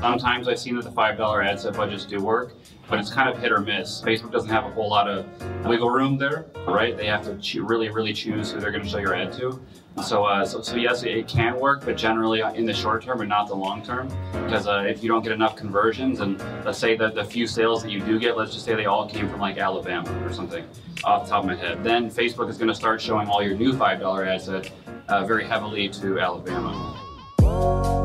Sometimes I've seen that the $5 ad set budgets do work, but it's kind of hit or miss. Facebook doesn't have a whole lot of wiggle room there, right? They have to really, really choose who they're going to show your ad to. So, uh, so, so yes, it can work, but generally in the short term and not the long term. Because uh, if you don't get enough conversions, and let's say that the few sales that you do get, let's just say they all came from like Alabama or something, off the top of my head, then Facebook is going to start showing all your new $5 ad set uh, very heavily to Alabama.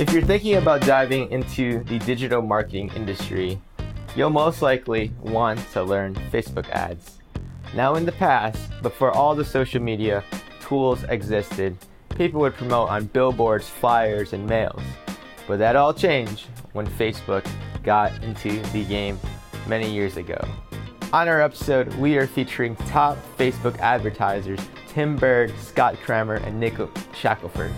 If you're thinking about diving into the digital marketing industry, you'll most likely want to learn Facebook ads. Now, in the past, before all the social media tools existed, people would promote on billboards, flyers, and mails. But that all changed when Facebook got into the game many years ago. On our episode, we are featuring top Facebook advertisers Tim Burd, Scott Kramer, and Nick Shackelford.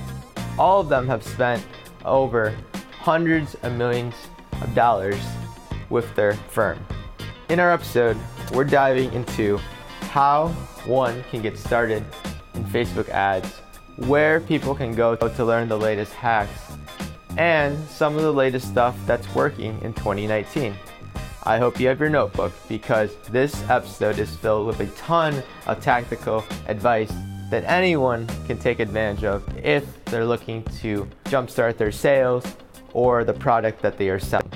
All of them have spent over hundreds of millions of dollars with their firm. In our episode, we're diving into how one can get started in Facebook ads, where people can go to learn the latest hacks, and some of the latest stuff that's working in 2019. I hope you have your notebook because this episode is filled with a ton of tactical advice that anyone can take advantage of if they're looking to jumpstart their sales or the product that they are selling.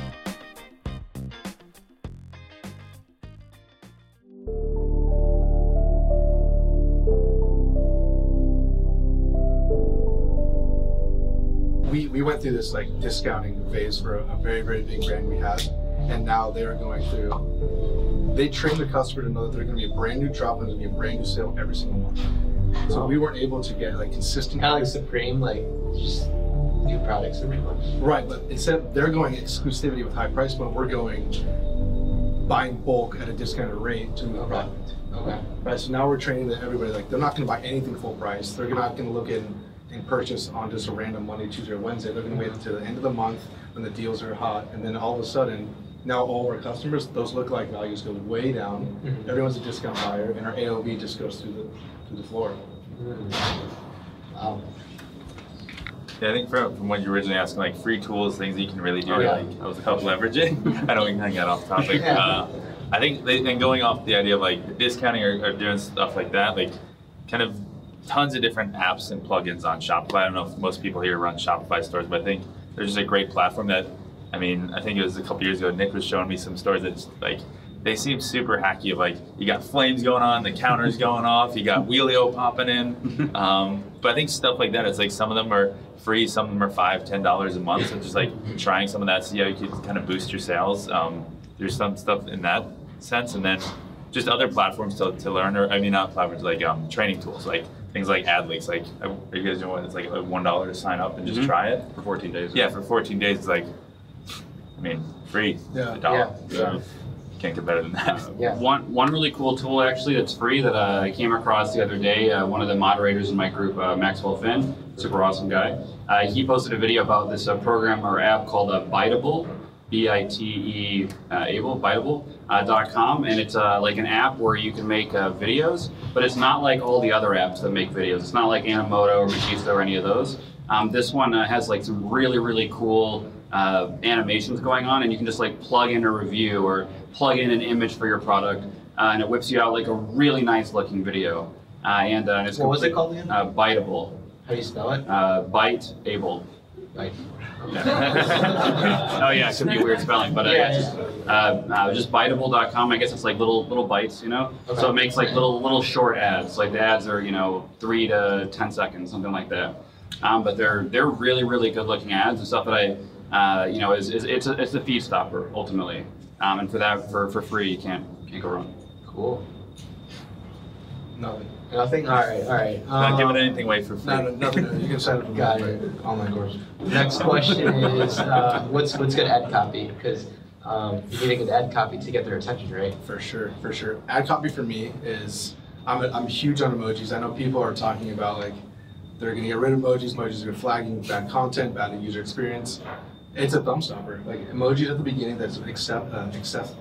we, we went through this like discounting phase for a, a very very big brand we had and now they're going through they train the customer to know that they're going to be a brand new drop and going to be a brand new sale every single month so we weren't able to get like consistent Kind of like Supreme, like just new products every month. right but instead they're going exclusivity with high price but we're going buying bulk at a discounted rate to move Okay. product Okay. right so now we're training that everybody like they're not going to buy anything full price they're not going to look in and purchase on just a random monday tuesday or wednesday they're going to wait until the end of the month when the deals are hot and then all of a sudden now all our customers those look like values go way down Mhm. everyone's a discount buyer and our aov just goes through the through the floor Wow. Yeah, I think from, from what you originally asked, like free tools, things that you can really do Oh, to yeah. like help leverage it. I know we can get off topic. Yeah. Uh, I think, they, and going off the idea of like discounting or, or doing stuff like that, like kind of tons of different apps and plugins on Shopify. I don't know if most people here run Shopify stores, but I think there's just a great platform that, I mean, I think it was a couple years ago, Nick was showing me some stores that's like, they seem super hacky. Like, you got flames going on, the counter's going off, you got Wheelio popping in. Um, but I think stuff like that, it's like some of them are free, some of them are five, ten dollars a month. So just like trying some of that, see how you could kind of boost your sales. Um, there's some stuff in that sense, and then just other platforms to, to learn, or I mean, not platforms like um, training tools, like things like AdLeaks. Like, are you guys doing what? It's like one dollar to sign up and just Mhm. try it. For 14 days. Yeah, for 14 days, it's like, I mean, free. Yeah. A dollar. Yeah. So can't get better than that. Yeah. One one really cool tool actually that's free that uh, I came across the other day. Uh, one of the moderators in my group, uh, Maxwell Finn, super awesome guy. Uh, he posted a video about this uh, program or app called uh, Biteable, B-I-T-E uh, able Biteable. Uh, dot com and it's uh, like an app where you can make uh, videos, but it's not like all the other apps that make videos. It's not like Animoto or Magisto or any of those. Um, this one uh, has like some really really cool uh, animations going on, and you can just like plug in a review or plug in an image for your product, uh, and it whips you out like a really nice looking video. Uh, and uh, it's What was it called again? Uh, Biteable. How do you spell it? Uh, bite able. Like, oh yeah, it could be a weird spelling, but uh, Yeah, it's, uh, uh, just biteable.com. I guess it's like little little bites, you know. Okay. So it makes like little little short ads. Like the ads are you know three to ten seconds, something like that. Um, but they're they're really really good looking ads and stuff that I uh, you know is, is it's a, it's a feed stopper ultimately. Um, and for that for, for free you can't can't go wrong. cool. nothing Nothing. All right. All right. Not Um, giving anything away for free. no, no, nothing you can sign up for Got my it. online course Next question is, uh, what's what's good ad copy? Because um, you need a good ad copy to get their attention, right? For sure, for sure. Ad copy for me is I'm, a, I'm huge on emojis. I know people are talking about like they're gonna get rid of emojis. Emojis are flagging bad content, bad user experience. It's a thumb stopper. Like emojis at the beginning that's accept uh, accept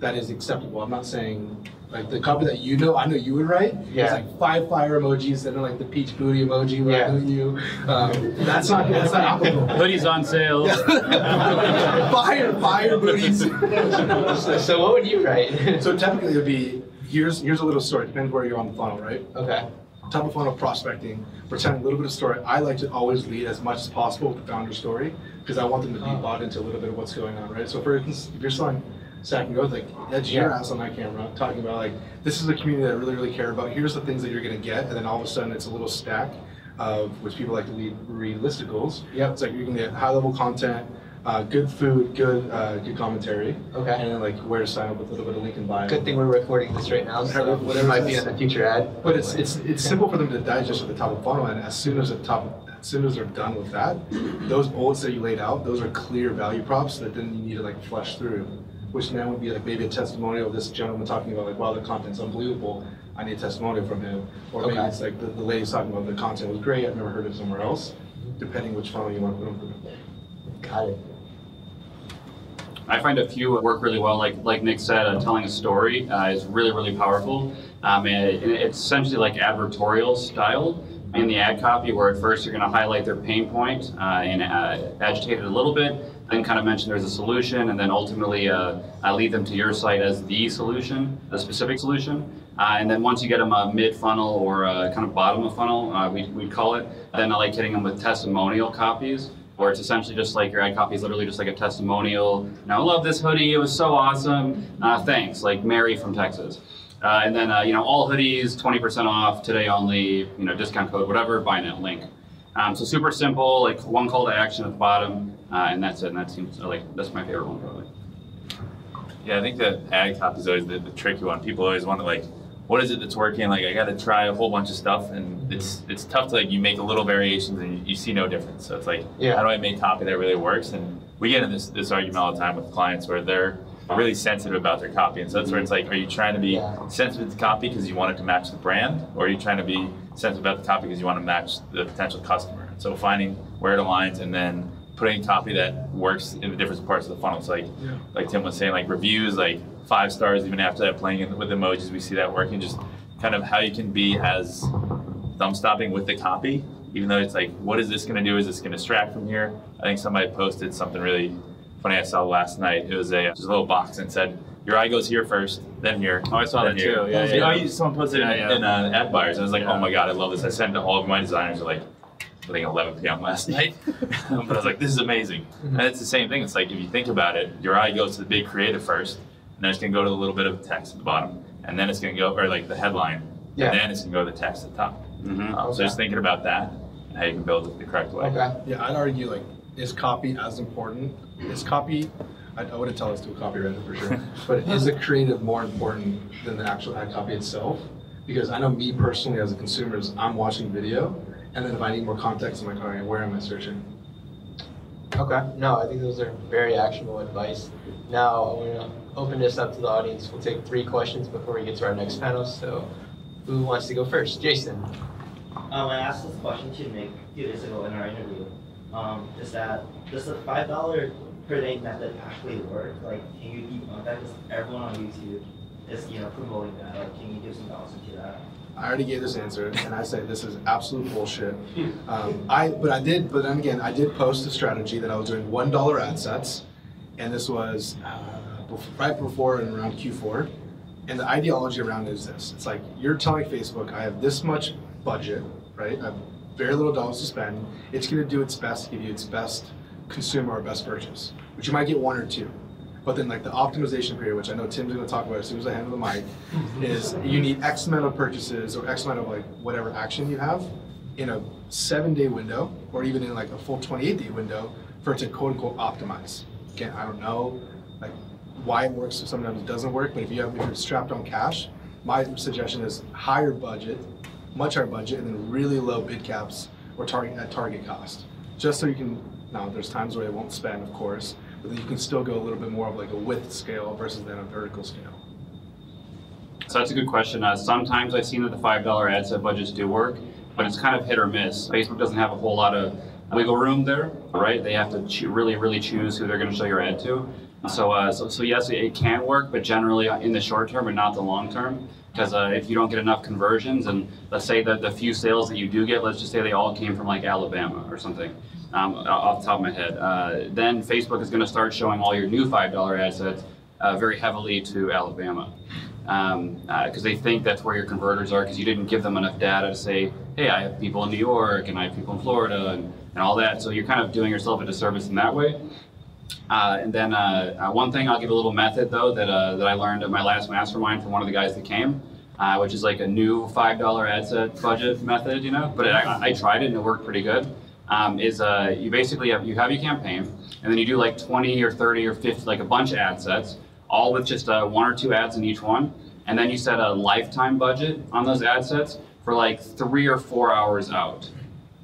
that is acceptable. I'm not saying Like the copy that you know, I know you would write. Yeah. It's like five fire emojis, then like the peach booty emoji. Where Yeah. I you. Um, that's not that's not applicable. Hoodies on sale. fire fire booties. So, so what would you write? so technically, it would be here's here's a little story. Depends where you're on the funnel, right? okay. Top of funnel prospecting, we're telling a little bit of story. I like to always lead as much as possible with the founder story because I want them to be Oh. bought into a little bit of what's going on, right? So for instance, if you're selling Stack and Growth, like that's your Yeah. ass on my camera talking about like this is a community that I really, really care about. Here's the things that you're gonna get, and then all of a sudden it's a little stack of which people like to lead, read listicles. Yep. It's like you can get high level content, uh, good food, good uh, good commentary, Okay. and then like where to sign up with a little bit of link in bio. Good thing we're recording this right now, so Whatever- might be in the future ad. But it's it's it's simple for them to digest at the top of funnel, and as soon as the top, as soon as they're done with that, those bullets that you laid out, those are clear value props that then you need to like flush through, which now would be like maybe a testimonial of this gentleman talking about like, wow, the content's unbelievable. I need a testimonial from him, or maybe it's like the, the lady's talking about the content was great. I've never heard it somewhere else. Depending which funnel you want to put them through. Got it. I find a few work really well. Like like Nick said, uh, telling a story uh, is really really powerful. Um, and it- it's essentially like advertorial style in the ad copy, where at first you're going to highlight their pain point uh, and uh, agitate it a little bit, then kind of mention there's a solution, and then ultimately uh, uh, lead them to your site as the solution, the specific solution. Uh, and then once you get them a mid funnel or kind of bottom of funnel, uh, we we call it. Then I like hitting them with testimonial copies where it's essentially just like your ad copy is literally just like a testimonial. Now, I love this hoodie. It was so awesome. Uh, thanks, like Mary from Texas. Uh, and then, uh, you know, all hoodies, 20% off, today only, you know, discount code, whatever, buy now link. Um, so super simple, like one call to action at the bottom, uh, and that's it. And that seems like, that's my favorite one probably. Yeah, I think the ad copy is always the, the tricky one. People always want to like, what is it that's working? Like, I got to try a whole bunch of stuff, and it's it's tough to like you make a little variations and you, you see no difference. So it's like, Yeah. how do I make copy that really works? And we get in this this argument all the time with clients where they're really sensitive about their copy, and so that's where it's like, are you trying to be Yeah. sensitive to copy because you want it to match the brand, or are you trying to be sensitive about the copy because you want to match the potential customer? So finding where it aligns and then putting copy that works in the different parts of the funnel. So like like Tim was saying, like reviews, like five stars even after that playing in, with emojis, we see that working. Just kind of how you can be as thumb stopping with the copy, even though it's like, what is this going to do? Is this going to distract from here? I think somebody posted something really funny I saw last night. It was a just a little box and said, your eye goes here first, then here. Oh, I saw that here." too. Yeah, yeah, Oh, yeah. you- someone posted Yeah, it in, yeah. in uh, ad buyers, and I was like, Yeah. oh my god, I love this. I sent it to all of my designers. Like, I think 11 p.m. last night. but I was like, this is amazing. And it's the same thing. It's like if you think about it, your eye goes to the big creative first, and then it's gonna go to a little bit of text at the bottom, and then it's gonna go or like the headline, Yeah. and then it's gonna go to the text at the top. Mhm. Um, So just thinking about that and how you can build it the correct way. Okay. Yeah, I'd argue like, is copy as important? Is copy, I, I wouldn't tell this to a copywriter for sure, but is the creative more important than the actual ad copy itself? Because I know me personally as a consumer is I'm watching video, and then if I need more context, I'm like, all right, where am I searching? Okay. No, I think those are very actionable advice. Now, I want to open this up to the audience. We'll take three questions before we get to our next panel. So, who wants to go first? Jason. Um, I asked this question to Nick a few days ago in our interview. Um, is that does the five dollar per day method actually work? Like, can you debunk that? Because everyone on YouTube is you know promoting that. Like, can you give some balance into that? I already gave this answer, and I say this is absolute bullshit. Um, I, but I did, but then again, I did post a strategy that I was doing one dollar ad sets, and this was uh, bef- right before and around Q4. And the ideology around it is this: it's like you're telling Facebook, I have this much budget, right? I have very little dollars to spend. It's going to do its best to give you its best consumer or best purchase, which you might get one or two. But then, like the optimization period, which I know Tim's going to talk about as soon as I handle the mic, is you need X amount of purchases or X amount of like whatever action you have in a seven day window or even in like a full 28 day window for it to quote unquote optimize. Again, I don't know like why it works, or sometimes it doesn't work, but if you have if you're strapped on cash, my suggestion is higher budget, much higher budget, and then really low bid caps or target at target cost. Just so you can now there's times where it won't spend, of course, but then you can still go a little bit more of like a width scale versus then a vertical scale. So that's a good question. Uh, sometimes I've seen that the five dollar ad set budgets do work, but it's kind of hit or miss. Facebook doesn't have a whole lot of wiggle room there, right? They have to choo- really, really choose who they're going to show your ad to. So, uh, so, so yes, it can work, but generally in the short term and not the long term. Because uh, if you don't get enough conversions, and let's say that the few sales that you do get, let's just say they all came from like Alabama or something, um, off the top of my head, uh, then Facebook is going to start showing all your new $5 ad sets uh, very heavily to Alabama. Because um, uh, they think that's where your converters are, because you didn't give them enough data to say, hey, I have people in New York and I have people in Florida and, and all that. So you're kind of doing yourself a disservice in that way. Uh, and then uh, uh, one thing, I'll give a little method though that, uh, that I learned at my last mastermind from one of the guys that came, uh, which is like a new $5 ad set budget method, you know, but it, I, I, tried it and it worked pretty good. Um, is you basically have, you have your campaign and then you do like 20 or 30 or 50, like a bunch of ad sets, all with just one or two ads in each one. And then you set a lifetime budget on those ad sets for like three or four hours out.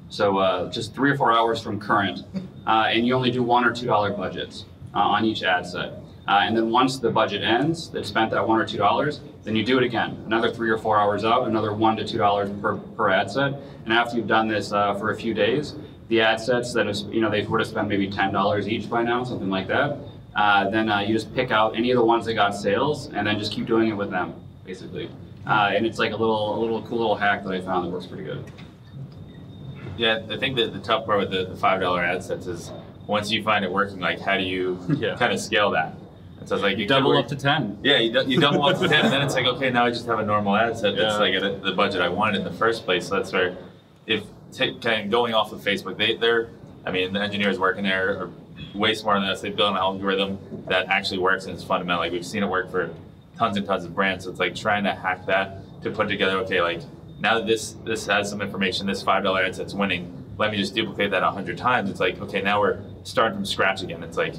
So uh, just three or four hours from current, uh, and you only do one or two dollar budgets uh, on each ad set. Uh, and then once the budget ends, they've spent that one or two dollars, then you do it again, another three or four hours out, another one to two dollars per, per ad set. And after you've done this uh, for a few days, the ad sets that is, you know they would have spent maybe ten dollars each by now, something like that. Uh, then you just pick out any of the ones that got sales, and then just keep doing it with them, basically. and it's like a little, a little cool little hack that I found that works pretty good. Yeah, I think that the tough part with the, the five dollar ad sets is once you find it working, like how do you yeah. kind of scale that? And so it's like you double up to ten. Yeah, you, you double up to ten, and then it's like okay, now I just have a normal ad set that's yeah. like at the budget I wanted in the first place. So that's where, if t- kind of going off of Facebook, they they're, I mean, the engineers working there are way smarter than us. They built an algorithm that actually works and it's fundamental. Like we've seen it work for tons and tons of brands. So it's like trying to hack that to put together. Okay, like now that this this has some information, this five dollar ad set's winning. Let me just duplicate that hundred times. It's like okay, now we're starting from scratch again. It's like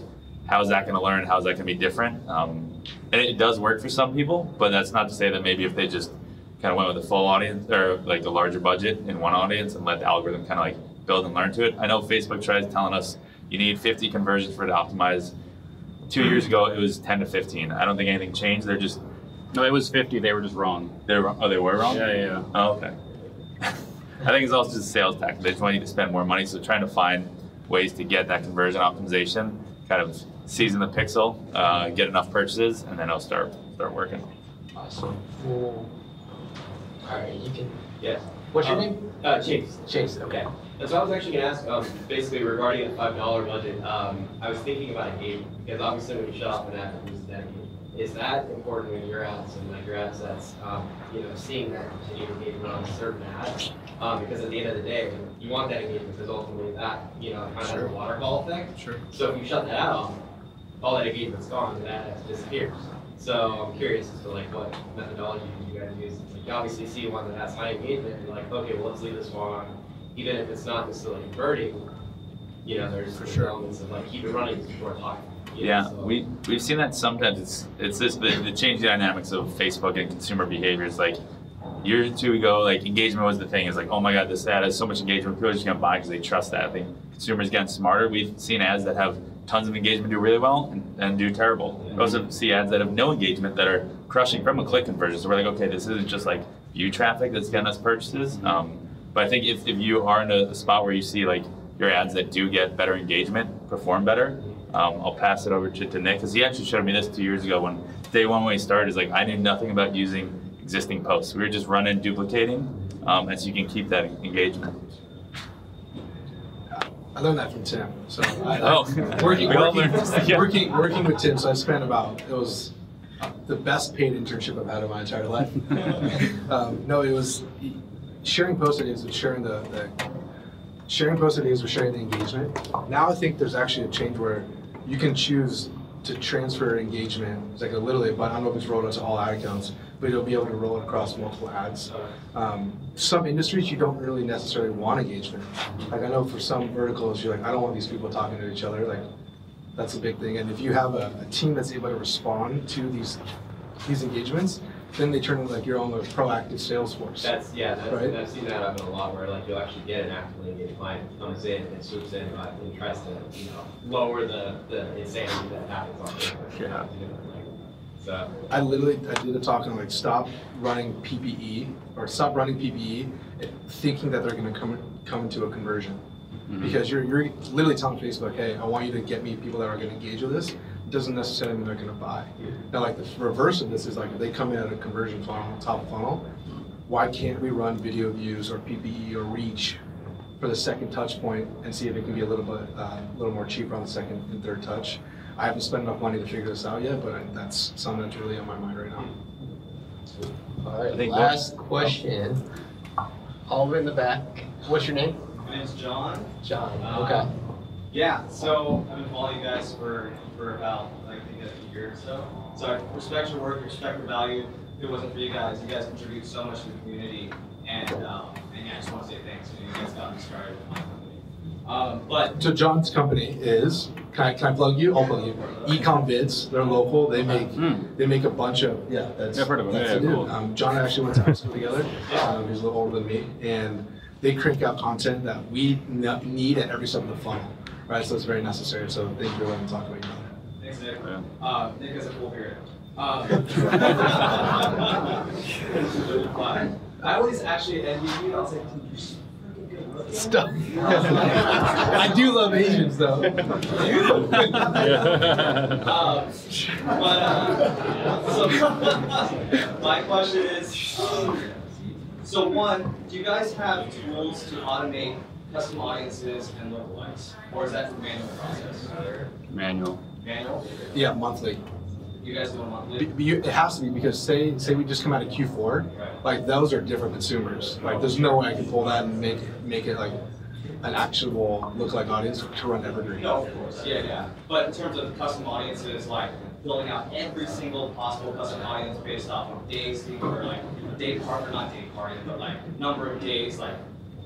how is that going to learn? How is that going to be different? Um, and it does work for some people, but that's not to say that maybe if they just kind of went with a full audience or like a larger budget in one audience and let the algorithm kind of like build and learn to it. I know Facebook tries telling us you need 50 conversions for it to optimize. Two years ago, it was 10 to 15. I don't think anything changed. They're just no, it was 50. They were just wrong. They were. Oh, they were wrong. Yeah, yeah. yeah. Oh, okay. I think it's also just a sales tactic. They just want you to spend more money, so trying to find ways to get that conversion optimization, kind of season the pixel, uh, get enough purchases, and then it'll start start working. Awesome. Cool. All right, you can. Yeah. What's your um, name? Uh, Chase. Chase. Okay. And so I was actually going to ask, um, basically regarding a five dollar budget. Um, I was thinking about a game because obviously when you shut off an ad, it loses that game is that important in your ads and like your ad sets, um, you know, seeing that continued engagement on certain ads? Um, because at the end of the day, you want that engagement because ultimately that, you know, kind of sure. has a waterfall effect. Sure. So if you shut that off, all that engagement's gone and that ad disappears. So I'm curious as to like what methodology you guys use. Like you obviously see one that has high engagement, and you're like, okay, well let's leave this one, on, even if it's not necessarily converting. You know, there's, For sure. elements of like keep it running before talking. Yeah, we we've seen that sometimes. It's it's this the, the changing dynamics of Facebook and consumer behaviors. Like year or two ago, like engagement was the thing. It's like, oh my god, this ad has so much engagement. People are just gonna buy because they trust that. I think consumers getting smarter. We've seen ads that have tons of engagement do really well and, and do terrible. We also see ads that have no engagement that are crushing from a click conversion. So we're like, okay, this isn't just like view traffic that's getting us purchases. Um, but I think if, if you are in a, a spot where you see like your ads that do get better engagement perform better, um, I'll pass it over to, to Nick because he actually showed me this two years ago when day one when we started. Is like I knew nothing about using existing posts. We were just running duplicating, um, and so you can keep that engagement. I learned that from Tim. So I, oh, working, working, yeah. working, working with Tim. So I spent about it was the best paid internship I've had in my entire life. um, no, it was sharing post ideas and sharing the, the sharing post ideas or sharing the engagement. Now I think there's actually a change where you can choose to transfer engagement. It's like a literally, but I don't know if it's rolled out to all ad accounts, but you'll be able to roll it across multiple ads. Um, some industries you don't really necessarily want engagement. Like I know for some verticals, you're like, I don't want these people talking to each other. Like that's a big thing. And if you have a, a team that's able to respond to these these engagements, then they turn into like your own proactive sales force. That's yeah, that's, right? I've seen that happen a lot where like you'll actually get an actively engaged client comes in and swoops in uh, and tries to you know lower the, the insanity that happens on Facebook. Yeah. So I literally I did a talk on like stop running PPE or stop running PPE, thinking that they're going to come come into a conversion. Mm-hmm. Because you're, you're literally telling Facebook, hey, I want you to get me people that are going to engage with this, doesn't necessarily mean they're gonna buy. Now, like the reverse of this is like if they come in at a conversion funnel, top funnel, why can't we run video views or PPE or reach for the second touch point and see if it can be a little bit, uh, a little more cheaper on the second and third touch? I haven't spent enough money to figure this out yet, but I- that's something that's really on my mind right now. All right, I think last question. All the way in the back. What's your name? My name's John. John. Uh, Okay. Yeah, so I've been following you guys for, for about, like, I think a year or so. So I respect your work, respect your value. If it wasn't for you guys, you guys contribute so much to the community. And, um, and yeah, I just want to say thanks. You, know, you guys got me started with my company. Um, but So John's company is, can I, can I plug you? I'll plug you. Ecom Vids, they're local, they make, Hmm. they make a bunch of, yeah, that's. Yeah, I've heard of them. that's Yeah, the cool. Um, John actually went to high school together, um, he's a little older than me, and they crank out content that we need at every step of the funnel, right? So it's very necessary, so thank you for letting me talk about you. thanks, Nick. Yeah. Uh, Nick has a full beard. Um, I always actually envy you. I was like, dude, you're so freaking good looking. Stop. I do love Asians though. Um, but uh, so my question is, um, so one, do you guys have tools to automate custom audiences and lookalikes, or is that a manual process? Manual. Manual? Yeah, monthly. You guys do it monthly? be- you- It has to be because say, say we just come out of Q4, like those are different consumers. Like there's no way I can pull that and make, it- make it like an actionable lookalike audience to run evergreen. No, of course, yeah, yeah. But in terms of custom audiences, like building out every single possible custom audience based off of days, or like day part, or not day party, but like number of days, like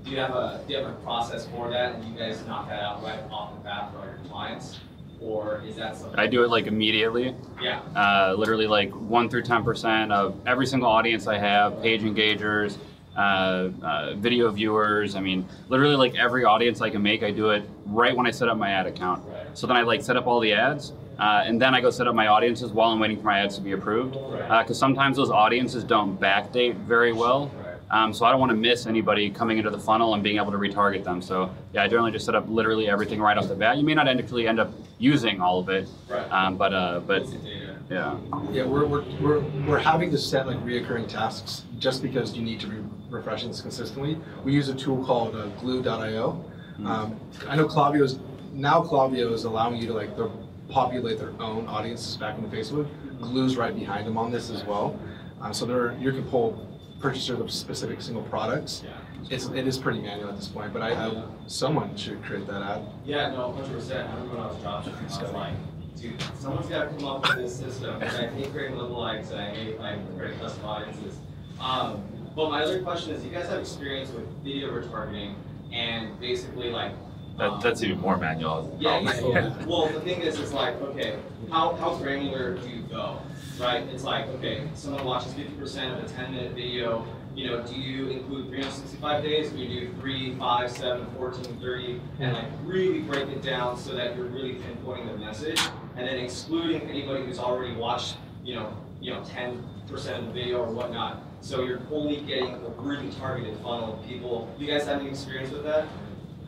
do you have a, do you have a process for that and you guys knock that out right off the bat for all your clients? Or is that something? I do it like immediately. Yeah, Uh, literally like one through ten percent of every single audience I have, page engagers, uh, uh, video viewers. I mean, literally like every audience I can make, I do it right when I set up my ad account. So then I like set up all the ads, uh, and then I go set up my audiences while I'm waiting for my ads to be approved. Because sometimes those audiences don't backdate very well. Um, so I don't want to miss anybody coming into the funnel and being able to retarget them. So yeah, I generally just set up literally everything right off the bat. You may not actually end up using all of it, right. um, but uh, but What's the data? yeah. Yeah, we're, we're, we're, we're having to set like reoccurring tasks just because you need to be refreshing this consistently. We use a tool called uh, glew.io. Um, I know Klaviyo is, now Klaviyo is allowing you to like their- populate their own audiences back into Facebook. Glew's right behind them on this as well. Um, so there, you can pull purchasers of specific single products. Yeah. It's, it is pretty manual at this point, but I, I, someone should create that ad. Yeah, no, hundred percent. I remember when I was dropshipping, I was like, dude, someone's gotta come up with this system. I hate creating lookalikes and I hate like creating custom audiences. Um, but my other question is, you guys have experience with video retargeting and basically like. Um, That, that's even more manual. Yeah, yeah. Well, the thing is, it's like, okay, how, how granular do you go, right? It's like, okay, someone watches fifty percent of a ten minute video, you know, do you include three hundred sixty-five days? Do you do three, five, seven, fourteen, thirty? And like really break it down so that you're really pinpointing the message and then excluding anybody who's already watched, you know, you know, ten percent of the video or whatnot. So you're only getting a really targeted funnel of people. You guys have any experience with that?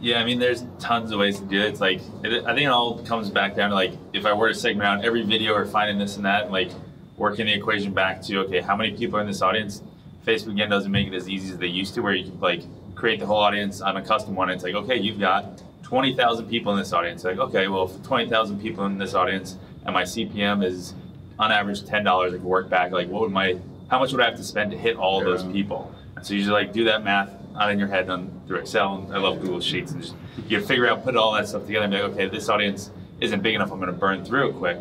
Yeah, I mean, there's tons of ways to do it. It's like, it, I think it all comes back down to like, if I were to segment out every video or finding this and that, and like working the equation back to, okay, how many people are in this audience? Facebook again doesn't make it as easy as they used to, where you can like create the whole audience on a custom one. It's like, okay, you've got 20,000 people in this audience. Like, okay, well, if 20,000 people in this audience and my CPM is on average $10, I could work back, like, what would my, how much would I have to spend to hit all of those people? So you just like do that math out in your head on through Excel. And I love Google Sheets and just you figure out, put all that stuff together and be like, okay, this audience isn't big enough. I'm going to burn through it quick.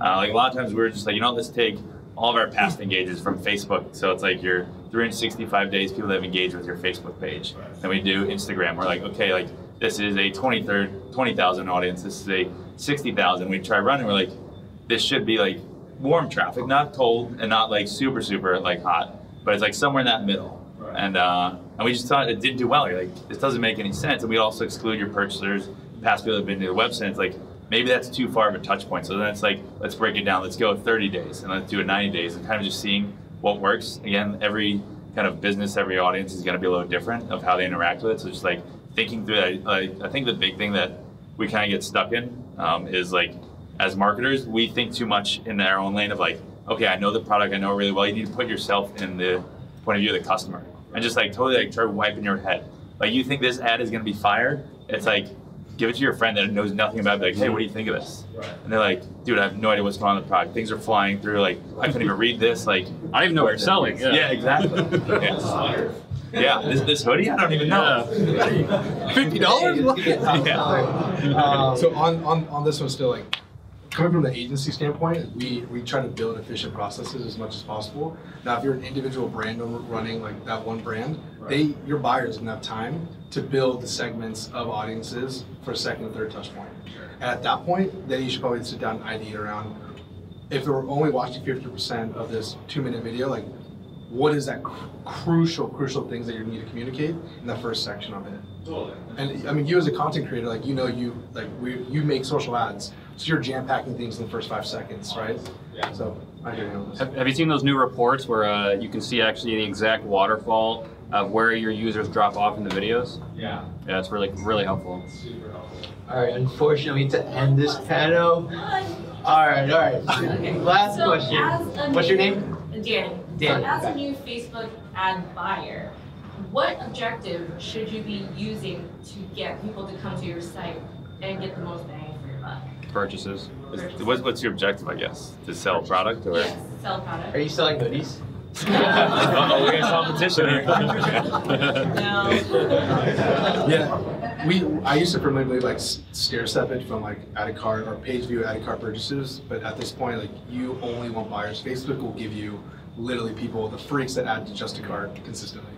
Uh, like a lot of times we are just like, you know, let's take all of our past engages from Facebook. So it's like your 365 days people that have engaged with your Facebook page. Then we do Instagram. We're like, okay, like this is a 20, 20,000 audience. This is a 60,000. We try running. We're like, this should be like warm traffic, not cold and not like super, super like hot, but it's like somewhere in that middle. And uh, and we just thought it didn't do well. You're like, this doesn't make any sense. And we also exclude your purchasers, past people that have been to the website. It's like maybe that's too far of a touch point. So then it's like, let's break it down. Let's go 30 days and let's do it 90 days and kind of just seeing what works. Again, every kind of business, every audience is going to be a little different of how they interact with it. So just like thinking through that. Like, I think the big thing that we kind of get stuck in um, is like as marketers, we think too much in our own lane of like, okay, I know the product, I know it really well. You need to put yourself in the point of view of the customer and just like totally like try wiping your head. Like you think this ad is gonna be fire? It's like give it to your friend that knows nothing about it. Like, hey, what do you think of this? And they're like, dude, I have no idea what's going on in the product. Things are flying through. Like, I couldn't even read this. Like, I don't even know what you're selling. Yeah, yeah, exactly. yeah. yeah, this, this hoodie, I don't even know. Fifty dollars? yeah. Um, So on, on, on this one still, like, coming from the agency standpoint, we, we try to build efficient processes as much as possible. Now, if you're an individual brand owner running like that one brand, they, your buyers can have time to build the segments of audiences for a second and third touch point. And at that point, then you should probably sit down and ID around, if they're only watching fifty percent of this two minute video, like, what is that cr- crucial, crucial things that you need to communicate in that first section of it? Totally. And I mean, you as a content creator, like you know, you like we you make social ads, so you're jam packing things in the first five seconds, right? Yeah. So I hear you. Have, have you seen those new reports where uh, you can see actually the exact waterfall of where your users drop off in the videos? Yeah. Yeah, it's really really helpful. Super helpful. all right, unfortunately, to end this panel. All right, all right. Okay. Last So question. as What's your name? Danny. Danny, So as a new Facebook ad buyer, what objective should you be using to get people to come to your site and get the most bang for your buck? Purchases. Is- What's, what's your objective, I guess? To sell product or? Yes, sell product. Are you selling hoodies? Uh-oh, we got competition here. No. Yeah, we I used to primarily like s- stair step it from like added cart or page view added cart purchases, but at this point, like you only want buyers. Facebook will give you literally people, the freaks that add to just a cart consistently.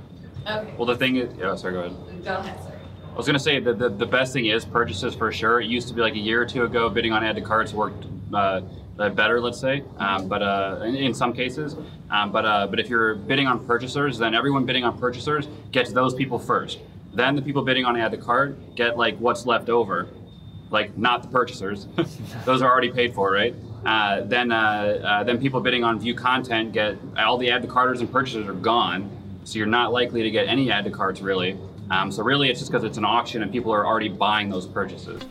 Okay, well, the thing is, yeah, sorry, go ahead. go ahead, sir. I was gonna say that the, the best thing is purchases for sure. It used to be like a year or two ago, bidding on add to carts worked uh, uh, better, let's say, um, but uh, in, in some cases. Um, but uh, but if you're bidding on purchasers, then everyone bidding on purchasers gets those people first. Then the people bidding on add to cart get like what's left over, like not the purchasers. those are already paid for, right? Uh, then uh, uh, then people bidding on view content get all the add to carters and purchasers are gone, so you're not likely to get any add to carts really. Um, so really, it's just because it's an auction and people are already buying those purchases.